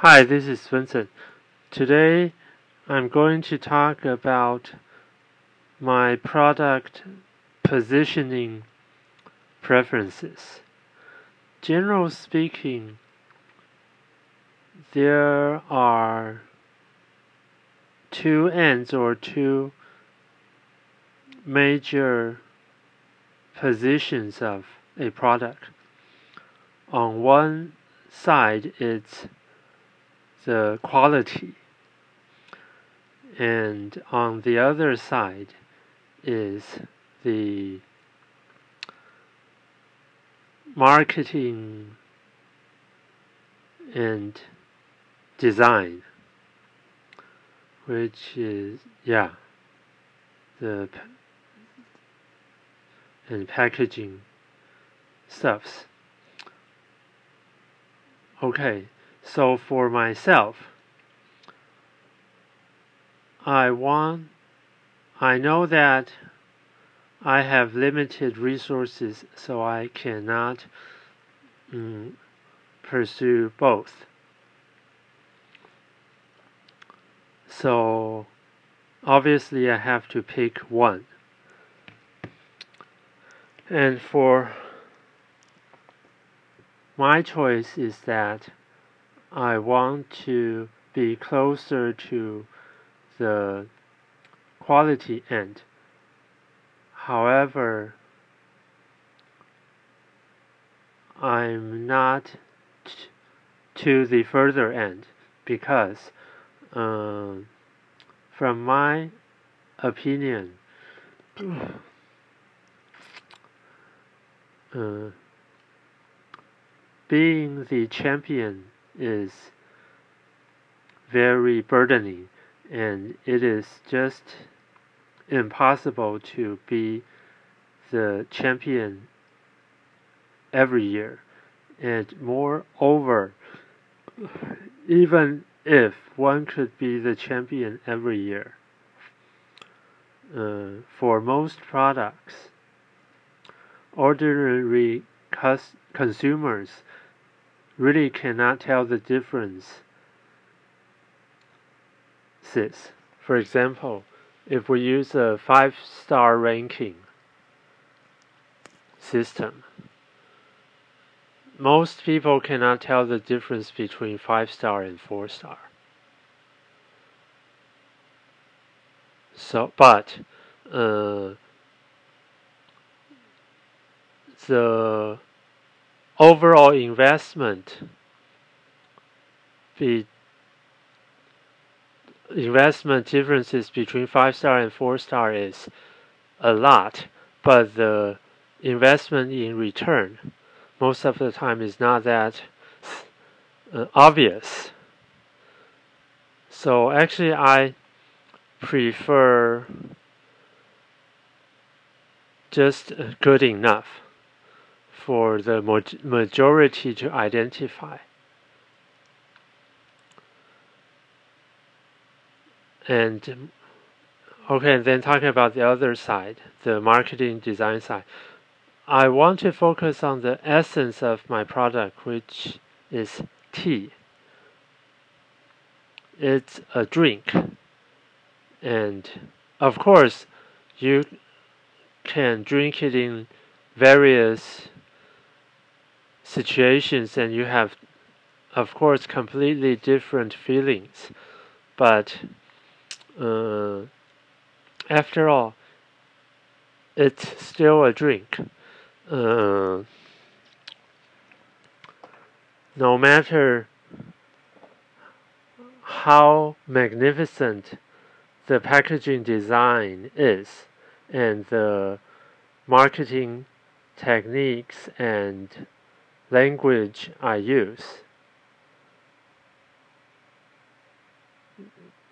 Hi, this is Vincent. Today I'm going to talk about my product positioning preferences. General speaking, there are two ends or two major positions of a product. On one side, it's the quality, and on the other side is the marketing and design, which is, yeah, the and packaging stuffs. Okay, so for myself, I want, I know that I have limited resources, so I cannot mm, pursue both. So obviously, I have to pick one. And for my choice is that I want to be closer to the quality end. However, I'm not to the further end because, um, from my opinion, uh, being the champion is very burdening and it is just impossible to be the champion every year. And moreover even if one could be the champion every year uh, for most products ordinary consumers really cannot tell the difference. For example, if we use a five star ranking system, most people cannot tell the difference between five star and four star. So, but uh, the overall investment the investment differences between five star and four star is a lot, but the investment in return most of the time is not that uh, obvious. So actually, I prefer just good enough for the majority to identify. And okay, and then talking about the other side, the marketing design side, I want to focus on the essence of my product, which is tea. It's a drink, and of course, you can drink it in various situations and you have of course completely different feelings. But uh, after all it's still a drink. Uh, no matter how magnificent the packaging design is and the marketing techniques and language I use.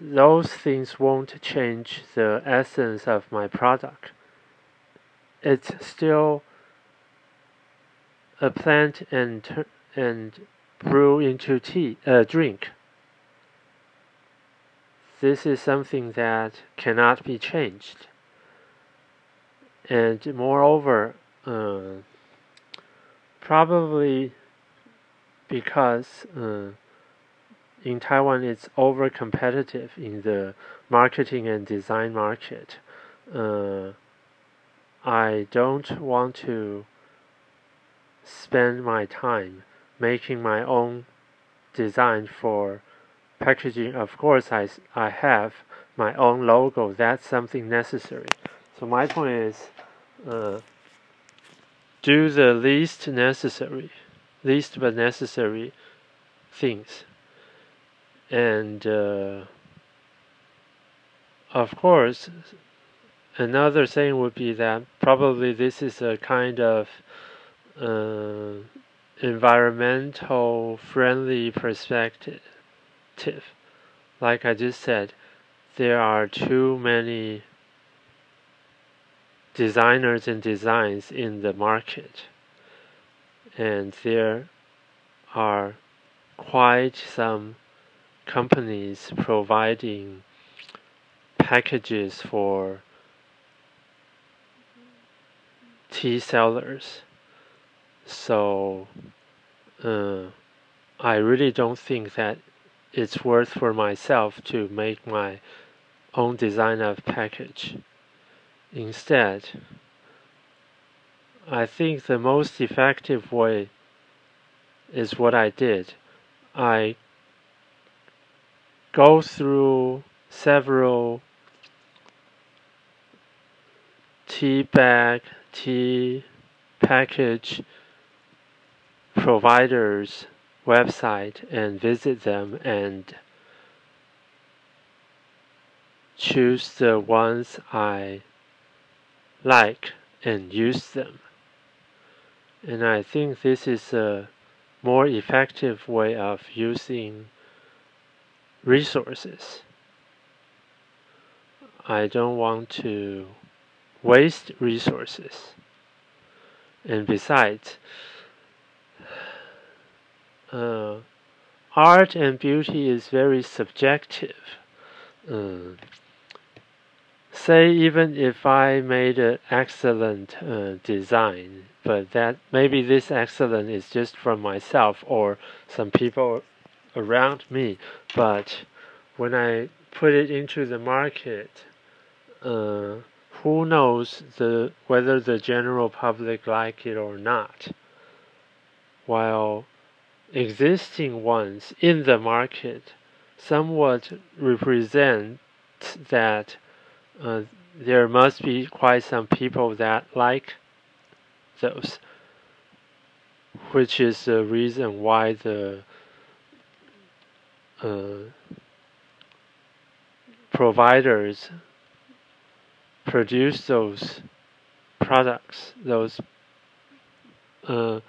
Those things won't change the essence of my product. It's still a plant and and brew into tea, a uh, drink. This is something that cannot be changed. And moreover, uh, probably because uh, in Taiwan it's over competitive in the marketing and design market. Uh, I don't want to spend my time making my own design for packaging. Of course, I, I have my own logo. That's something necessary. So my point is, uh, do the least necessary, least but necessary things. And uh, of course, another thing would be that probably this is a kind of uh, environmental friendly perspective. Like I just said, there are too many designers and designs in the market, and there are quite some companies providing packages for tea sellers. So uh, I really don't think that it's worth for myself to make my own design of package. Instead, I think the most effective way is what I did. I go through several tea bag, tea package providers website and visit them and choose the ones I like and use them. And I think this is a more effective way of using resources. I don't want to waste resources. And besides, uh, art and beauty is very subjective. Uh, say even if I made an excellent uh, design, but that maybe this excellent is just from myself or some people around me, but when I put it into the market, uh, who knows the whether the general public like it or not? While existing ones in the market somewhat represent that uh, there must be quite some people that like those, which is the reason why the uh, providers produce those products, those uh,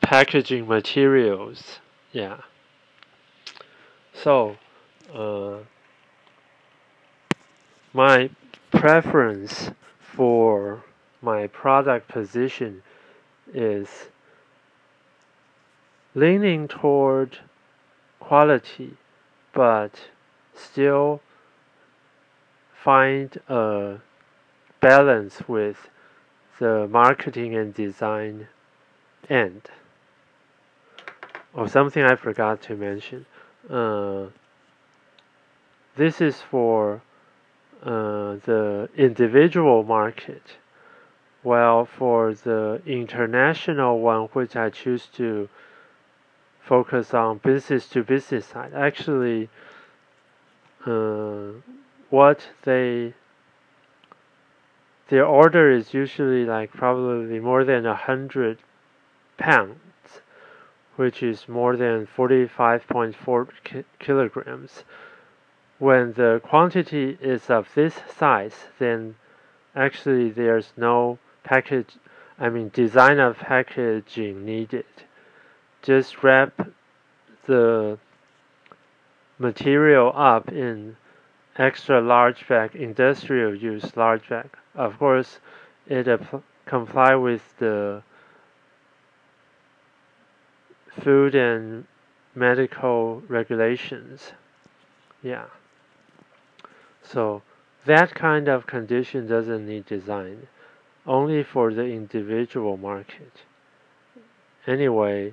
packaging materials. Yeah. So, uh, my preference for my product position is leaning toward quality, but still find a balance with the marketing and design end or something I forgot to mention. Uh, this is for uh, the individual market, while for the international one, which I choose to focus on business to business side, actually, uh, what they their order is usually like probably more than a hundred pounds which is more than 45.4 kilograms. When the quantity is of this size, then actually there's no package, I mean design of packaging needed. Just wrap the material up in extra large bag, industrial use large bag. Of course, it comply with the food and medical regulations. Yeah. So that kind of condition doesn't need design, only for the individual market. Anyway,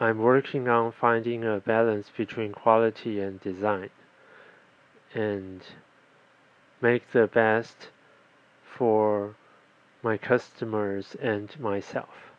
I'm working on finding a balance between quality and design and make the best for my customers and myself.